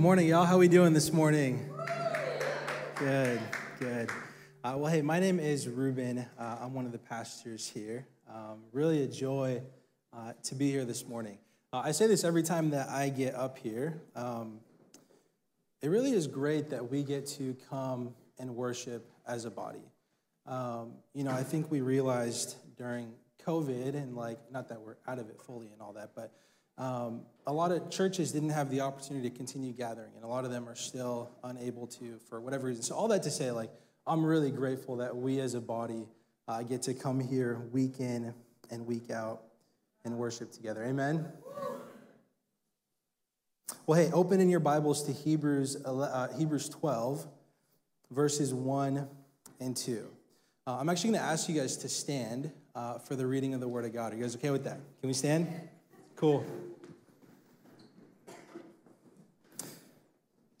Good morning, y'all. How are we doing this morning? Good, good. Uh, well, hey, my name is Ruben. Uh, I'm one of the pastors here. Um, really a joy uh, to be here this morning. Uh, I say this every time that I get up here. Um, it really is great that we get to come and worship as a body. Um, you know, I think we realized during COVID, and like, not that we're out of it fully and all that, but um, a lot of churches didn't have the opportunity to continue gathering, and a lot of them are still unable to for whatever reason. So, all that to say, like, I'm really grateful that we as a body uh, get to come here week in and week out and worship together. Amen? Well, hey, open in your Bibles to Hebrews, uh, Hebrews 12, verses 1 and 2. Uh, I'm actually going to ask you guys to stand uh, for the reading of the Word of God. Are you guys okay with that? Can we stand? Cool.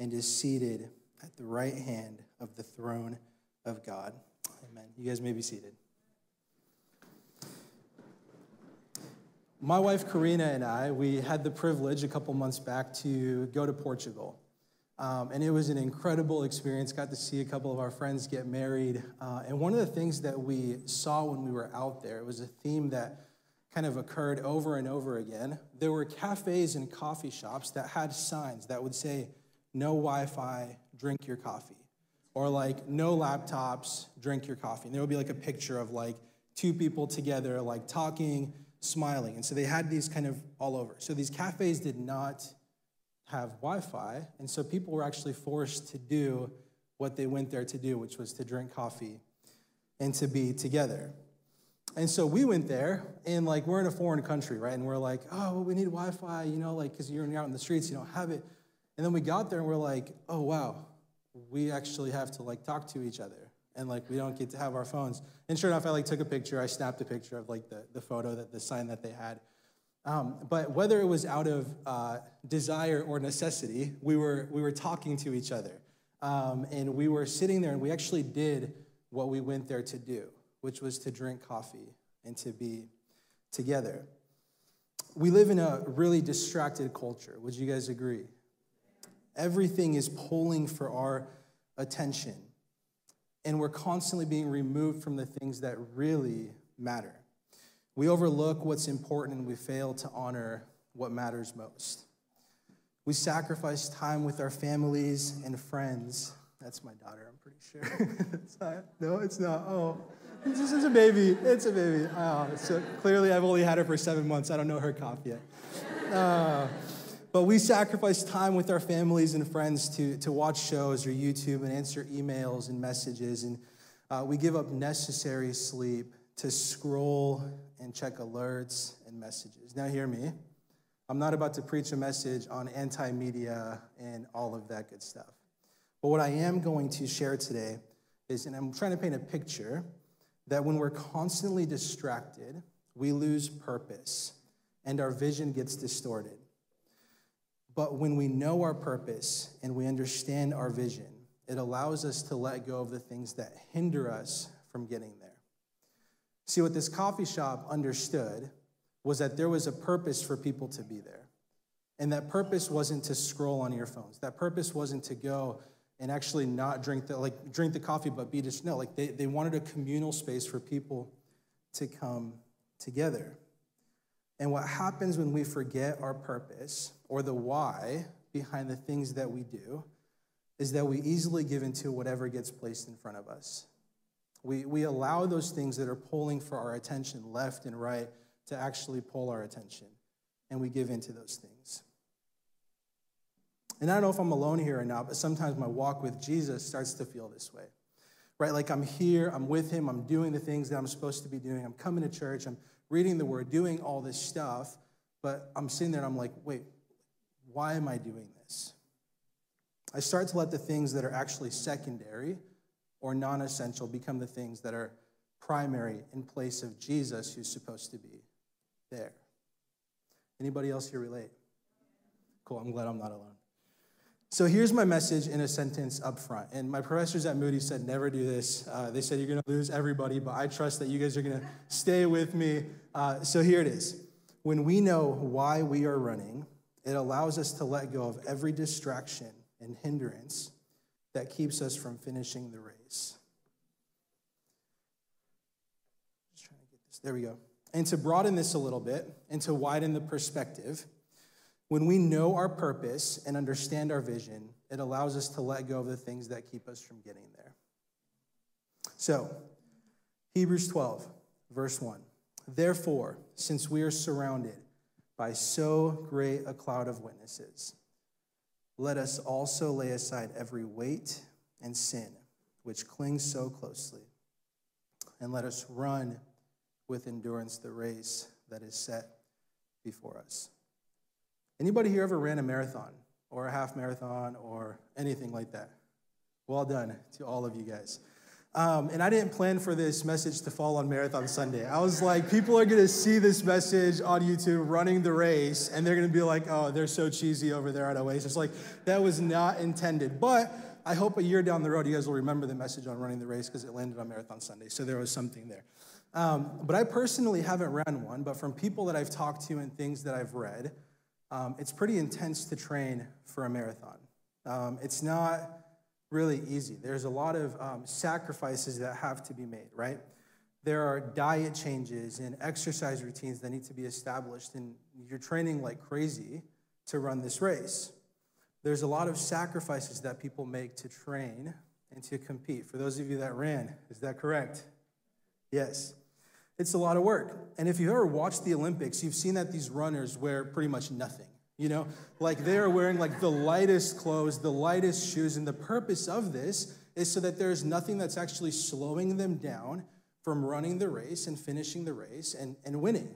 and is seated at the right hand of the throne of God. Amen. You guys may be seated. My wife Karina and I, we had the privilege a couple months back to go to Portugal. Um, and it was an incredible experience. Got to see a couple of our friends get married. Uh, and one of the things that we saw when we were out there, it was a theme that kind of occurred over and over again. There were cafes and coffee shops that had signs that would say, no Wi Fi, drink your coffee. Or like, no laptops, drink your coffee. And there would be like a picture of like two people together, like talking, smiling. And so they had these kind of all over. So these cafes did not have Wi Fi. And so people were actually forced to do what they went there to do, which was to drink coffee and to be together. And so we went there, and like we're in a foreign country, right? And we're like, oh, well, we need Wi Fi, you know, like, because you're out in the streets, you don't have it. And then we got there and we're like, oh, wow, we actually have to like talk to each other. And like, we don't get to have our phones. And sure enough, I like took a picture. I snapped a picture of like the, the photo, that the sign that they had. Um, but whether it was out of uh, desire or necessity, we were, we were talking to each other. Um, and we were sitting there and we actually did what we went there to do, which was to drink coffee and to be together. We live in a really distracted culture. Would you guys agree? Everything is pulling for our attention. And we're constantly being removed from the things that really matter. We overlook what's important and we fail to honor what matters most. We sacrifice time with our families and friends. That's my daughter, I'm pretty sure. it's not, no, it's not. Oh, this is a baby. It's a baby. Oh, so clearly, I've only had her for seven months. I don't know her cough yet. Uh, but we sacrifice time with our families and friends to, to watch shows or YouTube and answer emails and messages. And uh, we give up necessary sleep to scroll and check alerts and messages. Now, hear me. I'm not about to preach a message on anti media and all of that good stuff. But what I am going to share today is, and I'm trying to paint a picture, that when we're constantly distracted, we lose purpose and our vision gets distorted. But when we know our purpose and we understand our vision, it allows us to let go of the things that hinder us from getting there. See, what this coffee shop understood was that there was a purpose for people to be there. And that purpose wasn't to scroll on your phones. That purpose wasn't to go and actually not drink the like drink the coffee but be just no, like they, they wanted a communal space for people to come together. And what happens when we forget our purpose or the why behind the things that we do is that we easily give into whatever gets placed in front of us. We, we allow those things that are pulling for our attention left and right to actually pull our attention, and we give into those things. And I don't know if I'm alone here or not, but sometimes my walk with Jesus starts to feel this way. Right? Like I'm here, I'm with him, I'm doing the things that I'm supposed to be doing. I'm coming to church, I'm reading the word, doing all this stuff, but I'm sitting there and I'm like, wait, why am I doing this? I start to let the things that are actually secondary or non essential become the things that are primary in place of Jesus, who's supposed to be there. Anybody else here relate? Cool, I'm glad I'm not alone. So here's my message in a sentence up front. And my professors at Moody said, never do this. Uh, they said, you're going to lose everybody, but I trust that you guys are going to stay with me. Uh, so here it is. When we know why we are running, it allows us to let go of every distraction and hindrance that keeps us from finishing the race. Just trying to get this. There we go. And to broaden this a little bit and to widen the perspective, when we know our purpose and understand our vision, it allows us to let go of the things that keep us from getting there. So, Hebrews 12, verse 1. Therefore, since we are surrounded by so great a cloud of witnesses, let us also lay aside every weight and sin which clings so closely, and let us run with endurance the race that is set before us. Anybody here ever ran a marathon or a half marathon or anything like that? Well done to all of you guys. Um, and I didn't plan for this message to fall on Marathon Sunday. I was like, people are going to see this message on YouTube running the race, and they're going to be like, oh, they're so cheesy over there at Oasis. Like, that was not intended. But I hope a year down the road, you guys will remember the message on running the race because it landed on Marathon Sunday. So there was something there. Um, but I personally haven't ran one, but from people that I've talked to and things that I've read, um, it's pretty intense to train for a marathon. Um, it's not really easy. There's a lot of um, sacrifices that have to be made, right? There are diet changes and exercise routines that need to be established, and you're training like crazy to run this race. There's a lot of sacrifices that people make to train and to compete. For those of you that ran, is that correct? Yes. It's a lot of work. And if you've ever watched the Olympics, you've seen that these runners wear pretty much nothing. You know, like they're wearing like the lightest clothes, the lightest shoes, and the purpose of this is so that there's nothing that's actually slowing them down from running the race and finishing the race and, and winning.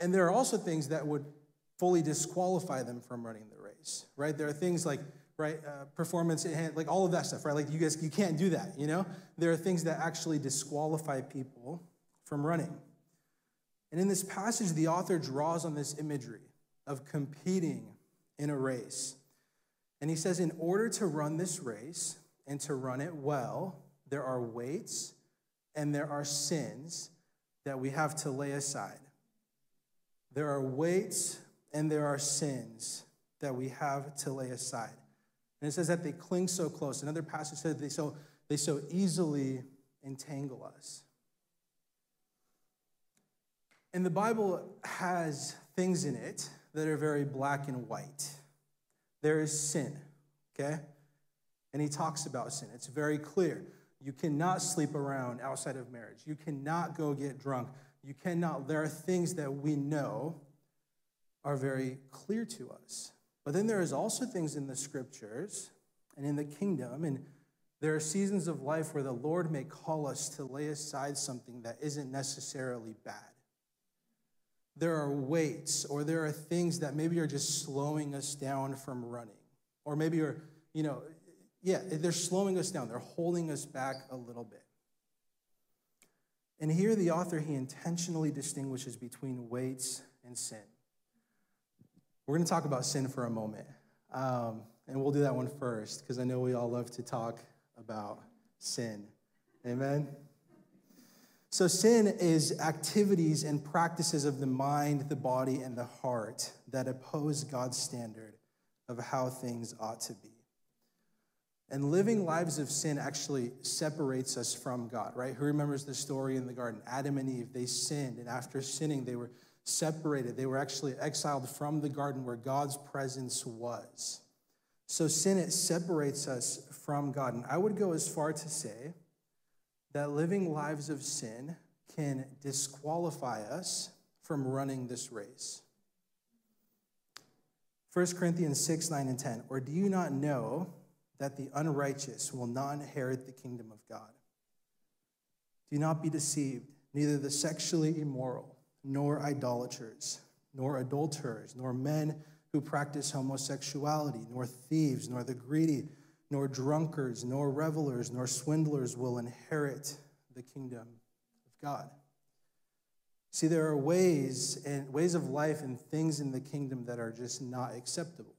And there are also things that would fully disqualify them from running the race, right? There are things like right uh, performance like all of that stuff right like you guys you can't do that you know there are things that actually disqualify people from running. And in this passage, the author draws on this imagery of competing in a race. And he says, in order to run this race and to run it well, there are weights and there are sins that we have to lay aside. There are weights and there are sins that we have to lay aside. And it says that they cling so close. Another passage says they so, they so easily entangle us. And the Bible has things in it that are very black and white. There is sin, okay? And he talks about sin. It's very clear. You cannot sleep around outside of marriage. You cannot go get drunk. You cannot, there are things that we know are very clear to us. But then there is also things in the scriptures and in the kingdom, and there are seasons of life where the Lord may call us to lay aside something that isn't necessarily bad there are weights or there are things that maybe are just slowing us down from running. Or maybe are, you know, yeah, they're slowing us down. They're holding us back a little bit. And here the author, he intentionally distinguishes between weights and sin. We're going to talk about sin for a moment. Um, and we'll do that one first because I know we all love to talk about sin. Amen? So, sin is activities and practices of the mind, the body, and the heart that oppose God's standard of how things ought to be. And living lives of sin actually separates us from God, right? Who remembers the story in the garden? Adam and Eve, they sinned, and after sinning, they were separated. They were actually exiled from the garden where God's presence was. So sin, it separates us from God. And I would go as far to say that living lives of sin can disqualify us from running this race. 1 Corinthians 6, 9, and 10. Or do you not know that the unrighteous will not inherit the kingdom of God? Do not be deceived. Neither the sexually immoral, nor idolaters, nor adulterers, nor men who practice homosexuality, nor thieves, nor the greedy, nor drunkards, nor revelers, nor swindlers will inherit the kingdom of God. See, there are ways and ways of life and things in the kingdom that are just not acceptable.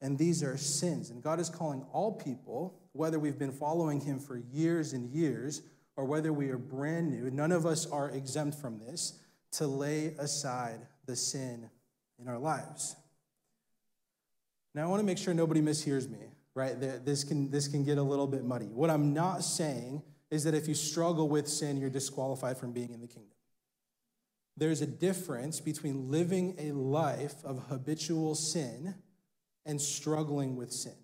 And these are sins. And God is calling all people, whether we've been following him for years and years or whether we are brand new, none of us are exempt from this, to lay aside the sin in our lives. Now, I want to make sure nobody mishears me, right? This can, this can get a little bit muddy. What I'm not saying is that if you struggle with sin, you're disqualified from being in the kingdom. There's a difference between living a life of habitual sin and struggling with sin.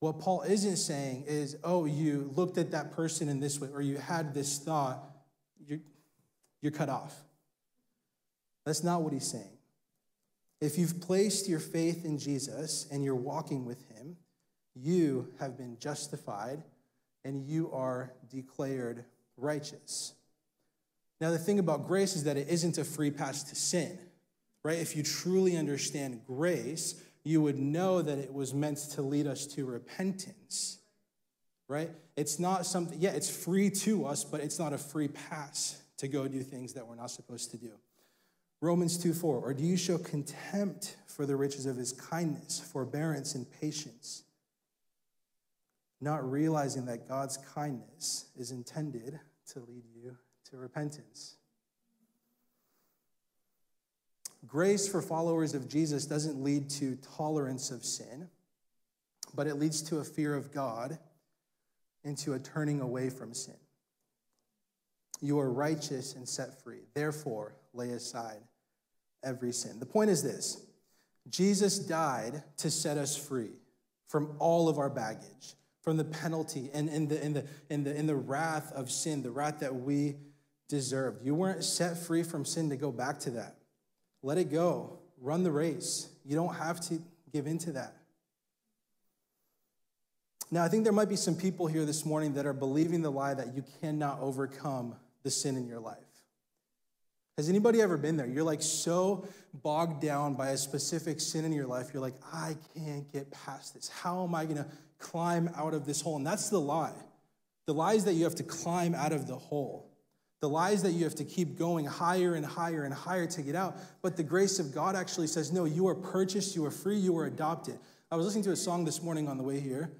What Paul isn't saying is, oh, you looked at that person in this way, or you had this thought, you're, you're cut off. That's not what he's saying. If you've placed your faith in Jesus and you're walking with him, you have been justified and you are declared righteous. Now, the thing about grace is that it isn't a free pass to sin, right? If you truly understand grace, you would know that it was meant to lead us to repentance, right? It's not something, yeah, it's free to us, but it's not a free pass to go do things that we're not supposed to do. Romans 2 4, or do you show contempt for the riches of his kindness, forbearance, and patience? Not realizing that God's kindness is intended to lead you to repentance. Grace for followers of Jesus doesn't lead to tolerance of sin, but it leads to a fear of God and to a turning away from sin. You are righteous and set free. Therefore, lay aside every sin. The point is this Jesus died to set us free from all of our baggage, from the penalty and in the, in the, in the, in the wrath of sin, the wrath that we deserved. You weren't set free from sin to go back to that. Let it go. Run the race. You don't have to give into that. Now, I think there might be some people here this morning that are believing the lie that you cannot overcome the sin in your life. Has anybody ever been there? You're like so bogged down by a specific sin in your life, you're like, I can't get past this. How am I going to climb out of this hole? And that's the lie. The lie is that you have to climb out of the hole. The lie is that you have to keep going higher and higher and higher to get out. But the grace of God actually says, no, you are purchased, you are free, you are adopted. I was listening to a song this morning on the way here,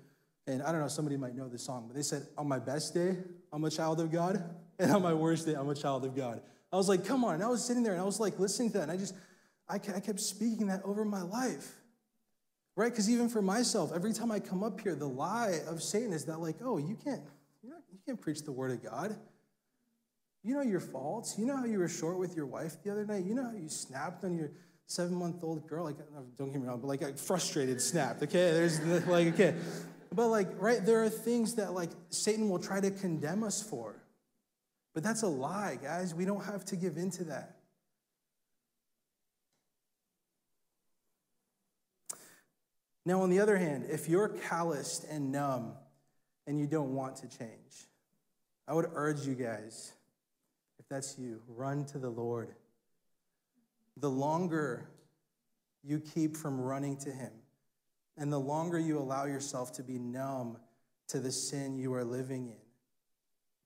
and I don't know, somebody might know this song, but they said, On my best day, I'm a child of God, and on my worst day, I'm a child of God. I was like, Come on. And I was sitting there and I was like listening to that, and I just, I kept speaking that over my life. Right? Because even for myself, every time I come up here, the lie of Satan is that, like, oh, you can't, you can't preach the word of God. You know your faults. You know how you were short with your wife the other night. You know how you snapped on your seven month old girl. Like, don't get me wrong, but like a frustrated snapped. Okay, there's like okay, but like right, there are things that like Satan will try to condemn us for, but that's a lie, guys. We don't have to give into that. Now, on the other hand, if you're calloused and numb and you don't want to change, I would urge you guys if that's you, run to the Lord. The longer you keep from running to Him, and the longer you allow yourself to be numb to the sin you are living in,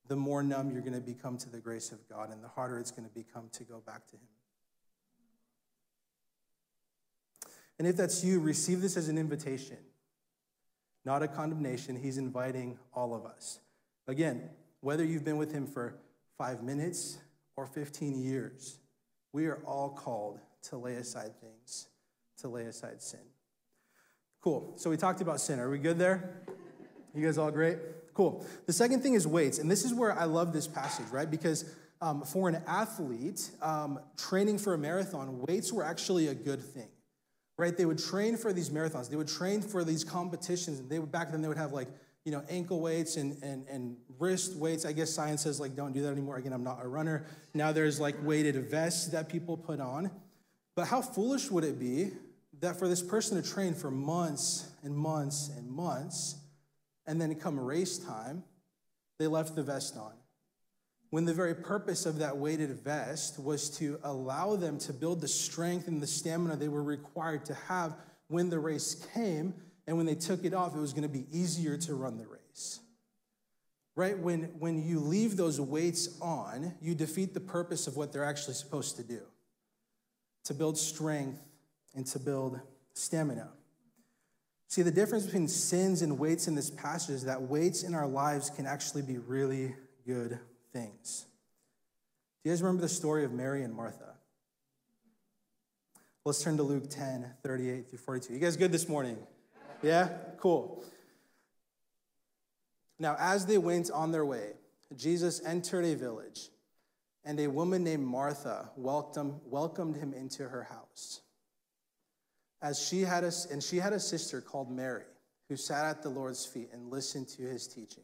the more numb you're going to become to the grace of God, and the harder it's going to become to go back to Him. And if that's you, receive this as an invitation, not a condemnation. He's inviting all of us. Again, whether you've been with Him for five minutes, or 15 years, we are all called to lay aside things, to lay aside sin. Cool. So we talked about sin. Are we good there? You guys all great? Cool. The second thing is weights. And this is where I love this passage, right? Because um, for an athlete um, training for a marathon, weights were actually a good thing, right? They would train for these marathons, they would train for these competitions, and they would back then they would have like you know ankle weights and, and, and wrist weights. I guess science says like don't do that anymore. Again, I'm not a runner. Now there's like weighted vests that people put on. But how foolish would it be that for this person to train for months and months and months, and then come race time, they left the vest on? When the very purpose of that weighted vest was to allow them to build the strength and the stamina they were required to have when the race came. And when they took it off, it was going to be easier to run the race. Right? When, when you leave those weights on, you defeat the purpose of what they're actually supposed to do to build strength and to build stamina. See, the difference between sins and weights in this passage is that weights in our lives can actually be really good things. Do you guys remember the story of Mary and Martha? Let's turn to Luke 10, 38 through 42. You guys good this morning? Yeah? Cool. Now, as they went on their way, Jesus entered a village, and a woman named Martha welcomed, welcomed him into her house. As she had a, and she had a sister called Mary, who sat at the Lord's feet and listened to his teaching.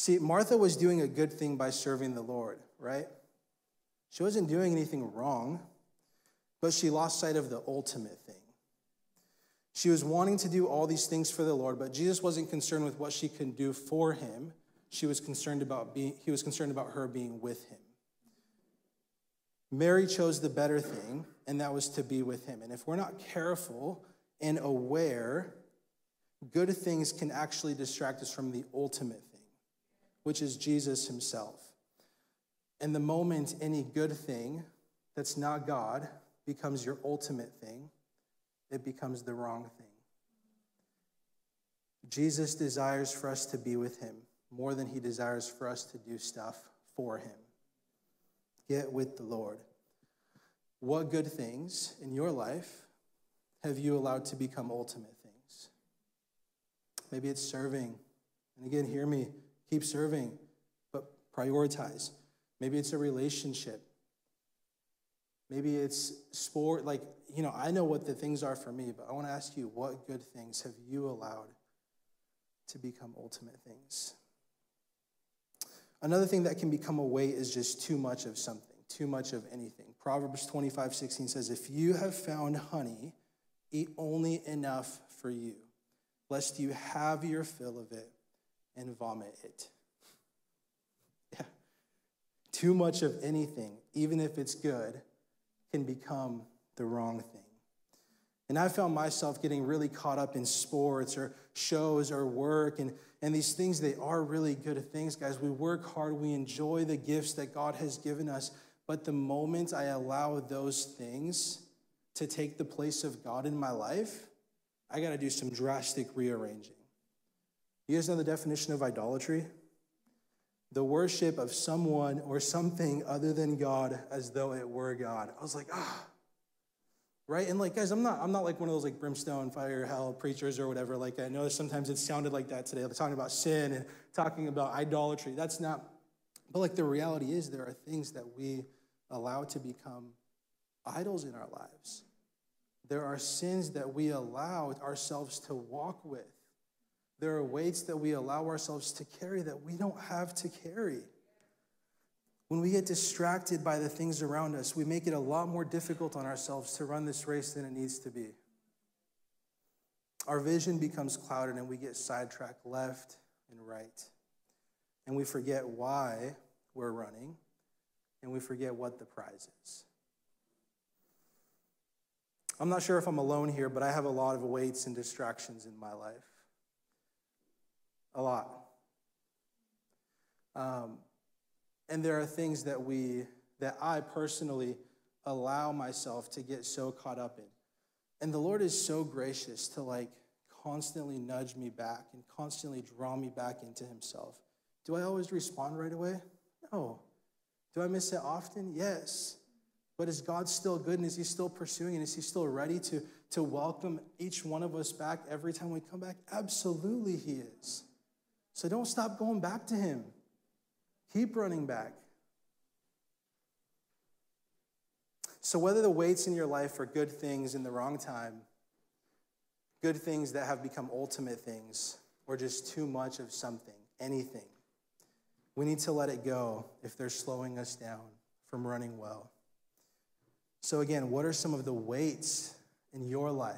See, Martha was doing a good thing by serving the Lord, right? She wasn't doing anything wrong, but she lost sight of the ultimate thing. She was wanting to do all these things for the Lord, but Jesus wasn't concerned with what she can do for him. She was concerned about being, he was concerned about her being with him. Mary chose the better thing, and that was to be with him. And if we're not careful and aware, good things can actually distract us from the ultimate which is Jesus himself. And the moment any good thing that's not God becomes your ultimate thing, it becomes the wrong thing. Jesus desires for us to be with him more than he desires for us to do stuff for him. Get with the Lord. What good things in your life have you allowed to become ultimate things? Maybe it's serving. And again, hear me Keep serving, but prioritize. Maybe it's a relationship. Maybe it's sport. Like, you know, I know what the things are for me, but I want to ask you what good things have you allowed to become ultimate things? Another thing that can become a weight is just too much of something, too much of anything. Proverbs 25, 16 says, If you have found honey, eat only enough for you, lest you have your fill of it and vomit it. Yeah. Too much of anything, even if it's good, can become the wrong thing. And I found myself getting really caught up in sports or shows or work. And, and these things, they are really good things, guys. We work hard, we enjoy the gifts that God has given us. But the moment I allow those things to take the place of God in my life, I got to do some drastic rearranging. You guys know the definition of idolatry? The worship of someone or something other than God as though it were God. I was like, ah. Right? And like, guys, I'm not, I'm not like one of those like brimstone, fire, hell preachers or whatever. Like, I know sometimes it sounded like that today. They're talking about sin and talking about idolatry. That's not, but like the reality is there are things that we allow to become idols in our lives. There are sins that we allow ourselves to walk with there are weights that we allow ourselves to carry that we don't have to carry. When we get distracted by the things around us, we make it a lot more difficult on ourselves to run this race than it needs to be. Our vision becomes clouded and we get sidetracked left and right. And we forget why we're running and we forget what the prize is. I'm not sure if I'm alone here, but I have a lot of weights and distractions in my life a lot. Um, and there are things that we that I personally allow myself to get so caught up in. And the Lord is so gracious to like constantly nudge me back and constantly draw me back into Himself. Do I always respond right away? No. Do I miss it often? Yes. But is God still good and is He still pursuing and is He still ready to, to welcome each one of us back every time we come back? Absolutely, He is. So don't stop going back to Him. Keep running back. So, whether the weights in your life are good things in the wrong time, good things that have become ultimate things, or just too much of something, anything, we need to let it go if they're slowing us down from running well. So, again, what are some of the weights in your life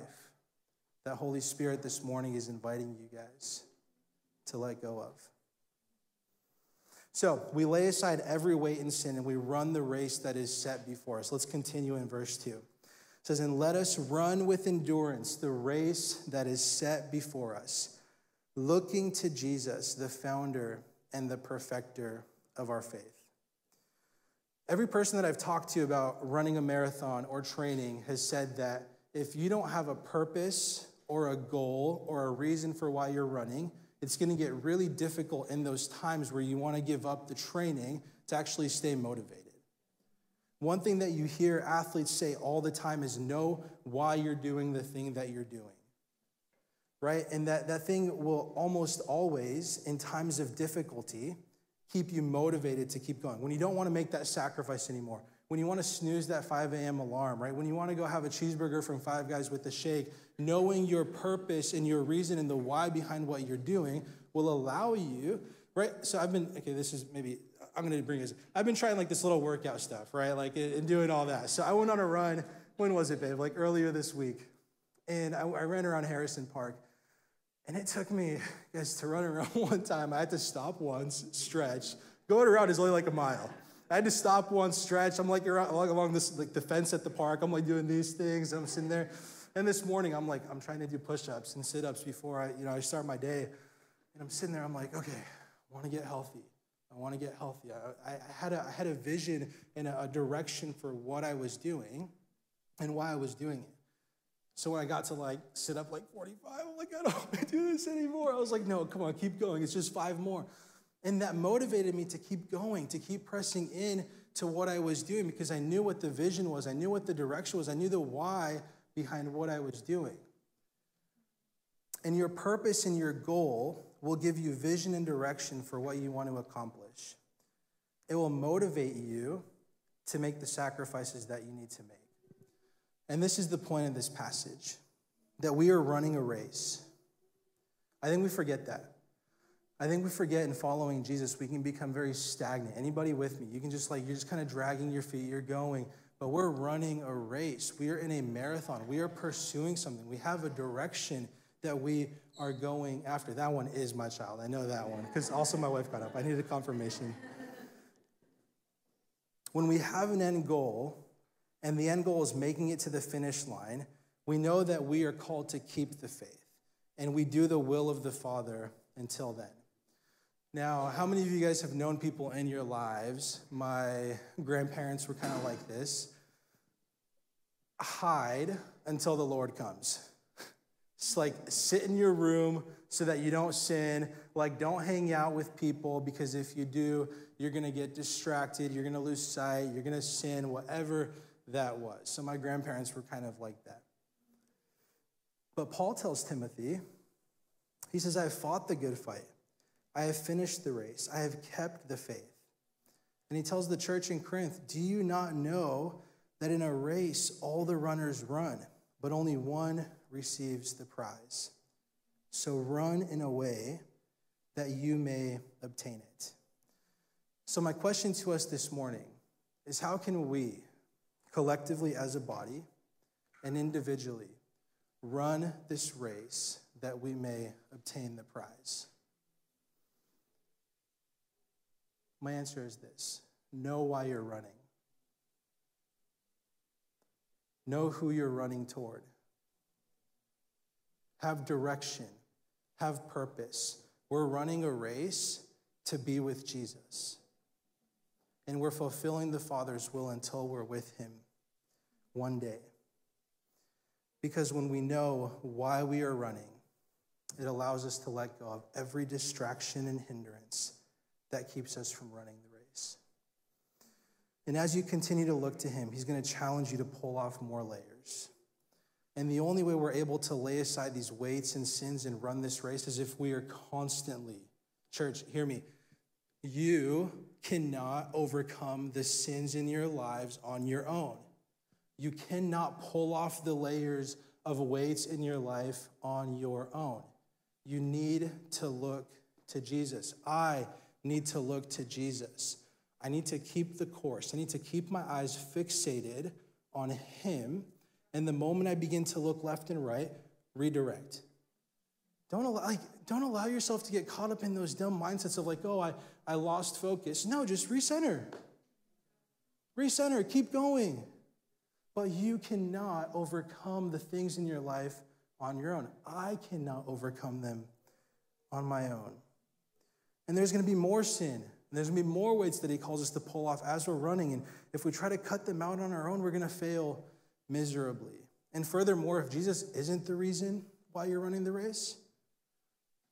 that Holy Spirit this morning is inviting you guys to let go of? So we lay aside every weight and sin and we run the race that is set before us. Let's continue in verse 2. It says, And let us run with endurance the race that is set before us, looking to Jesus, the founder and the perfecter of our faith. Every person that I've talked to about running a marathon or training has said that if you don't have a purpose or a goal or a reason for why you're running, it's going to get really difficult in those times where you want to give up the training to actually stay motivated. One thing that you hear athletes say all the time is know why you're doing the thing that you're doing. Right? And that, that thing will almost always, in times of difficulty, keep you motivated to keep going. When you don't want to make that sacrifice anymore, when you want to snooze that 5 a.m. alarm, right? When you want to go have a cheeseburger from Five Guys with the shake, knowing your purpose and your reason and the why behind what you're doing will allow you, right? So I've been, okay, this is maybe, I'm going to bring this. I've been trying like this little workout stuff, right? Like and doing all that. So I went on a run. When was it, babe? Like earlier this week. And I, I ran around Harrison Park. And it took me, guys, to run around one time. I had to stop once, stretch. Going around is only like a mile. I had to stop once, stretch. I'm like you're along this like the fence at the park. I'm like doing these things. I'm sitting there. And this morning, I'm like, I'm trying to do push-ups and sit-ups before I, you know, I start my day. And I'm sitting there, I'm like, okay, I want to get healthy. I want to get healthy. I, I, had a, I had a vision and a, a direction for what I was doing and why I was doing it. So when I got to like sit up like 45, I'm like, I don't want to do this anymore. I was like, no, come on, keep going. It's just five more. And that motivated me to keep going, to keep pressing in to what I was doing because I knew what the vision was. I knew what the direction was. I knew the why behind what I was doing. And your purpose and your goal will give you vision and direction for what you want to accomplish. It will motivate you to make the sacrifices that you need to make. And this is the point of this passage that we are running a race. I think we forget that. I think we forget in following Jesus, we can become very stagnant. Anybody with me? You can just like, you're just kind of dragging your feet, you're going, but we're running a race. We are in a marathon. We are pursuing something. We have a direction that we are going after. That one is my child. I know that one because also my wife got up. I needed confirmation. when we have an end goal, and the end goal is making it to the finish line, we know that we are called to keep the faith, and we do the will of the Father until then. Now, how many of you guys have known people in your lives? My grandparents were kind of like this hide until the Lord comes. It's like sit in your room so that you don't sin. Like, don't hang out with people because if you do, you're going to get distracted. You're going to lose sight. You're going to sin, whatever that was. So, my grandparents were kind of like that. But Paul tells Timothy, he says, I have fought the good fight. I have finished the race. I have kept the faith. And he tells the church in Corinth, Do you not know that in a race all the runners run, but only one receives the prize? So run in a way that you may obtain it. So, my question to us this morning is how can we, collectively as a body and individually, run this race that we may obtain the prize? My answer is this know why you're running, know who you're running toward, have direction, have purpose. We're running a race to be with Jesus. and we're fulfilling the Father's will until we're with Him one day. Because when we know why we are running, it allows us to let go of every distraction and hindrance that keeps us from running the race. And as you continue to look to Him, He's going to challenge you to pull off more layers. And the only way we're able to lay aside these weights and sins and run this race is if we are constantly, church, hear me, you cannot overcome the sins in your lives on your own. You cannot pull off the layers of weights in your life on your own. You need to look to Jesus. I need to look to Jesus. I need to keep the course. I need to keep my eyes fixated on Him. And the moment I begin to look left and right, redirect. Don't allow, like, don't allow yourself to get caught up in those dumb mindsets of like, oh, I, I lost focus. No, just recenter. Recenter, keep going. But you cannot overcome the things in your life on your own. I cannot overcome them on my own. And there's going to be more sin. And there's going to be more weights that he calls us to pull off as we're running. And if we try to cut them out on our own, we're going to fail miserably. And furthermore, if Jesus isn't the reason why you're running the race,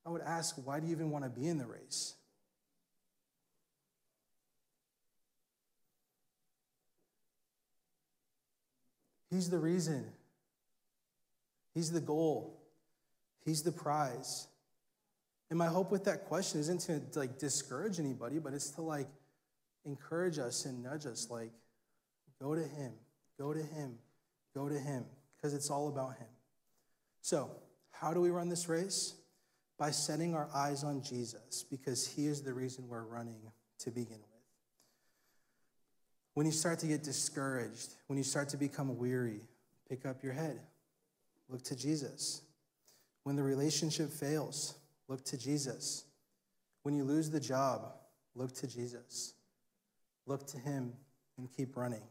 I would ask, why do you even want to be in the race? He's the reason. He's the goal. He's the prize. And my hope with that question isn't to like discourage anybody, but it's to like encourage us and nudge us like go to him. Go to him. Go to him because it's all about him. So, how do we run this race? By setting our eyes on Jesus because he is the reason we're running to begin with. When you start to get discouraged, when you start to become weary, pick up your head, look to Jesus. When the relationship fails, look to Jesus. When you lose the job, look to Jesus. Look to him and keep running.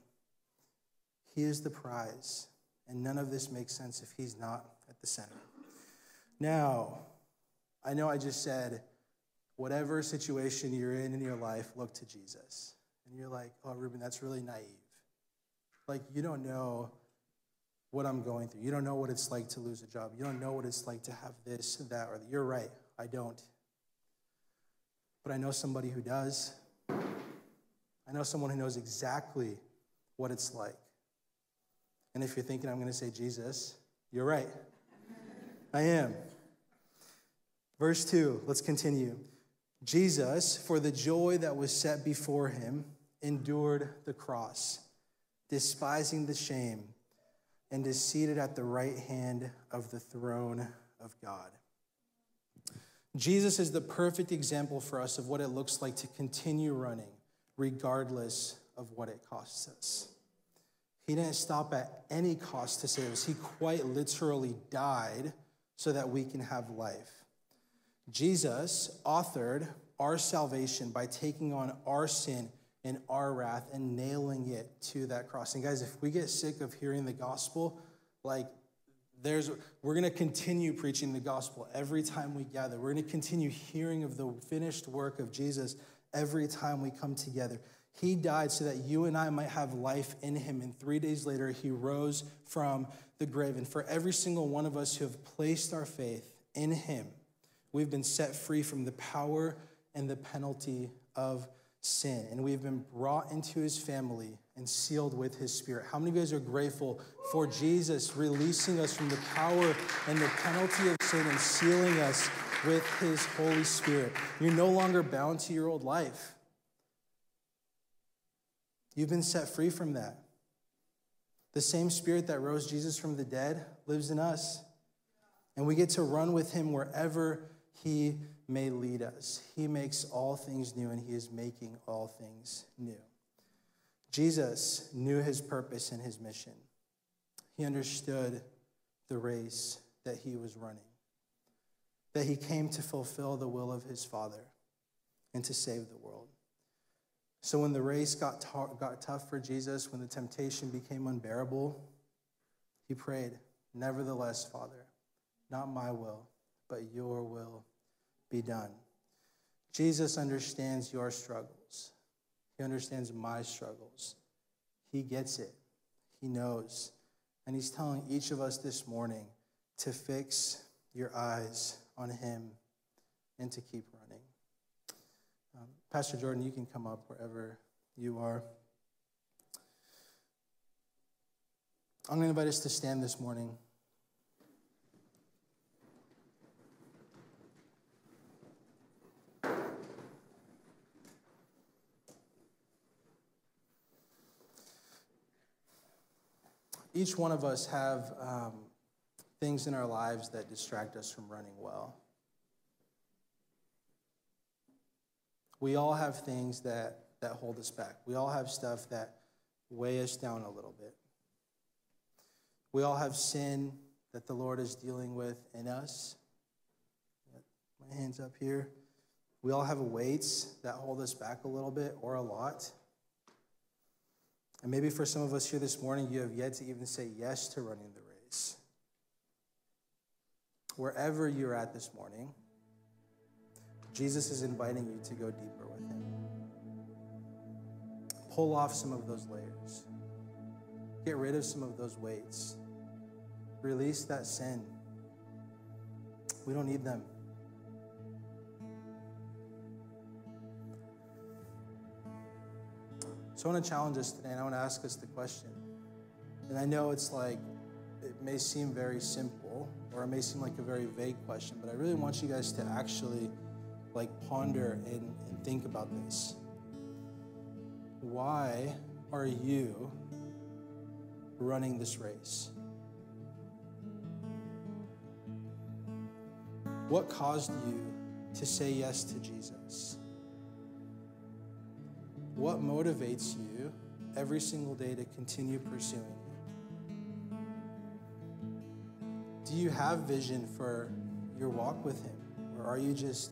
He is the prize, and none of this makes sense if he's not at the center. Now, I know I just said, whatever situation you're in in your life, look to Jesus and you're like, oh, Ruben, that's really naive. Like, you don't know what I'm going through. You don't know what it's like to lose a job. You don't know what it's like to have this, that, or that. you're right. I don't. But I know somebody who does. I know someone who knows exactly what it's like. And if you're thinking I'm going to say Jesus, you're right. I am. Verse 2, let's continue. Jesus, for the joy that was set before him, endured the cross, despising the shame, and is seated at the right hand of the throne of God. Jesus is the perfect example for us of what it looks like to continue running, regardless of what it costs us. He didn't stop at any cost to save us, He quite literally died so that we can have life. Jesus authored our salvation by taking on our sin and our wrath and nailing it to that cross. And guys, if we get sick of hearing the gospel, like there's we're going to continue preaching the gospel every time we gather. We're going to continue hearing of the finished work of Jesus every time we come together. He died so that you and I might have life in him. And three days later, he rose from the grave. And for every single one of us who have placed our faith in him, we've been set free from the power and the penalty of sin. And we've been brought into his family and sealed with his spirit. How many of you guys are grateful for Jesus releasing us from the power and the penalty of sin and sealing us with his Holy Spirit? You're no longer bound to your old life. You've been set free from that. The same spirit that rose Jesus from the dead lives in us. And we get to run with him wherever he may lead us. He makes all things new, and He is making all things new. Jesus knew His purpose and His mission. He understood the race that He was running, that He came to fulfill the will of His Father and to save the world. So when the race got, got tough for Jesus, when the temptation became unbearable, He prayed, Nevertheless, Father, not my will, but your will be done. Jesus understands your struggles. He understands my struggles. He gets it. He knows. And He's telling each of us this morning to fix your eyes on Him and to keep running. Um, Pastor Jordan, you can come up wherever you are. I'm going to invite us to stand this morning. Each one of us have um, things in our lives that distract us from running well. We all have things that, that hold us back. We all have stuff that weigh us down a little bit. We all have sin that the Lord is dealing with in us. My hands up here. We all have weights that hold us back a little bit or a lot. And maybe for some of us here this morning, you have yet to even say yes to running the race. Wherever you're at this morning, Jesus is inviting you to go deeper with him. Pull off some of those layers. Get rid of some of those weights. Release that sin. We don't need them. So I want to challenge us today, and I want to ask us the question. And I know it's like, it may seem very simple, or it may seem like a very vague question, but I really want you guys to actually like ponder and, and think about this. Why are you running this race? What caused you to say yes to Jesus? What motivates you every single day to continue pursuing? Do you have vision for your walk with Him? Or are you just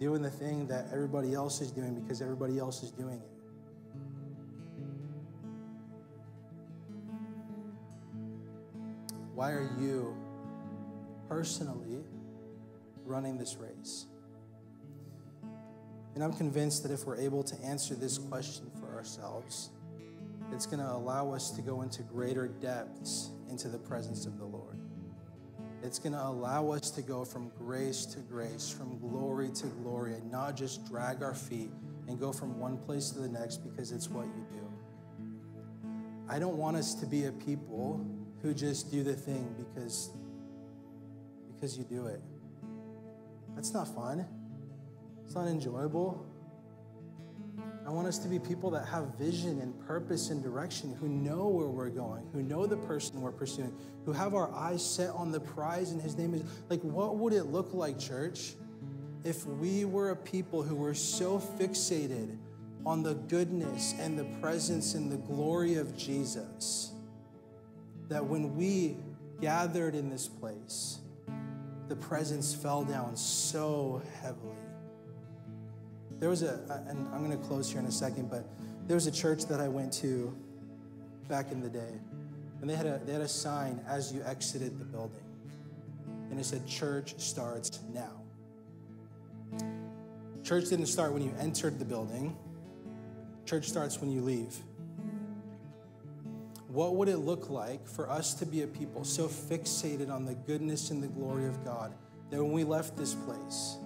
doing the thing that everybody else is doing because everybody else is doing it? Why are you personally running this race? And I'm convinced that if we're able to answer this question for ourselves, it's going to allow us to go into greater depths into the presence of the Lord. It's going to allow us to go from grace to grace, from glory to glory, and not just drag our feet and go from one place to the next because it's what you do. I don't want us to be a people who just do the thing because, because you do it. That's not fun. It's not enjoyable. I want us to be people that have vision and purpose and direction, who know where we're going, who know the person we're pursuing, who have our eyes set on the prize, and his name is like, what would it look like, church, if we were a people who were so fixated on the goodness and the presence and the glory of Jesus that when we gathered in this place, the presence fell down so heavily. There was a, and I'm going to close here in a second, but there was a church that I went to back in the day, and they had a, they had a sign as you exited the building, and it said, Church starts now. Church didn't start when you entered the building, church starts when you leave. What would it look like for us to be a people so fixated on the goodness and the glory of God that when we left this place,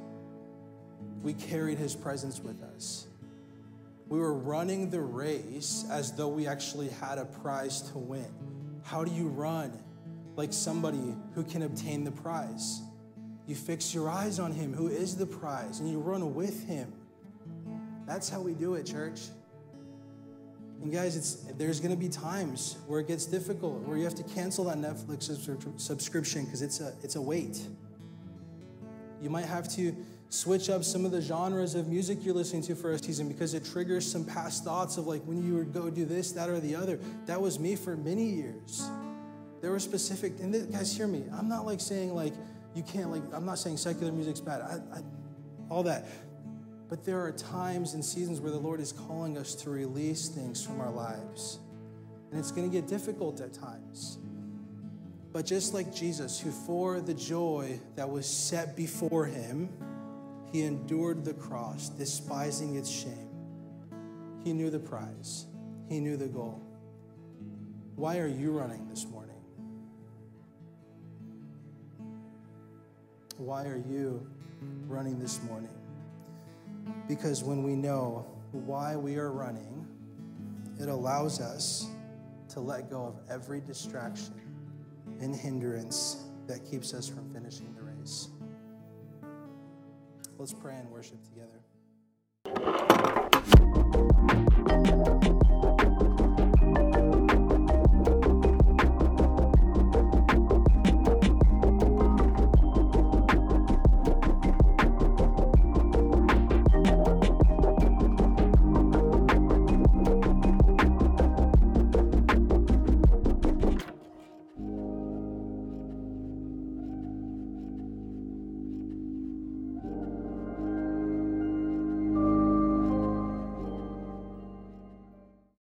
we carried his presence with us. We were running the race as though we actually had a prize to win. How do you run like somebody who can obtain the prize? You fix your eyes on him who is the prize and you run with him. That's how we do it, church. And guys, it's, there's going to be times where it gets difficult, where you have to cancel that Netflix subscription because it's a, it's a weight. You might have to switch up some of the genres of music you're listening to for a season because it triggers some past thoughts of like when you would go do this, that, or the other. That was me for many years. There were specific, and this, guys, hear me. I'm not like saying like you can't like. I'm not saying secular music's bad. I, I, all that. But there are times and seasons where the Lord is calling us to release things from our lives. And it's going to get difficult at times. But just like Jesus, who for the joy that was set before him, he endured the cross, despising its shame. He knew the prize, He knew the goal. Why are you running this morning? Why are you running this morning? Because when we know why we are running, it allows us to let go of every distraction and hindrance that keeps us from finishing the race. Let's pray and worship together.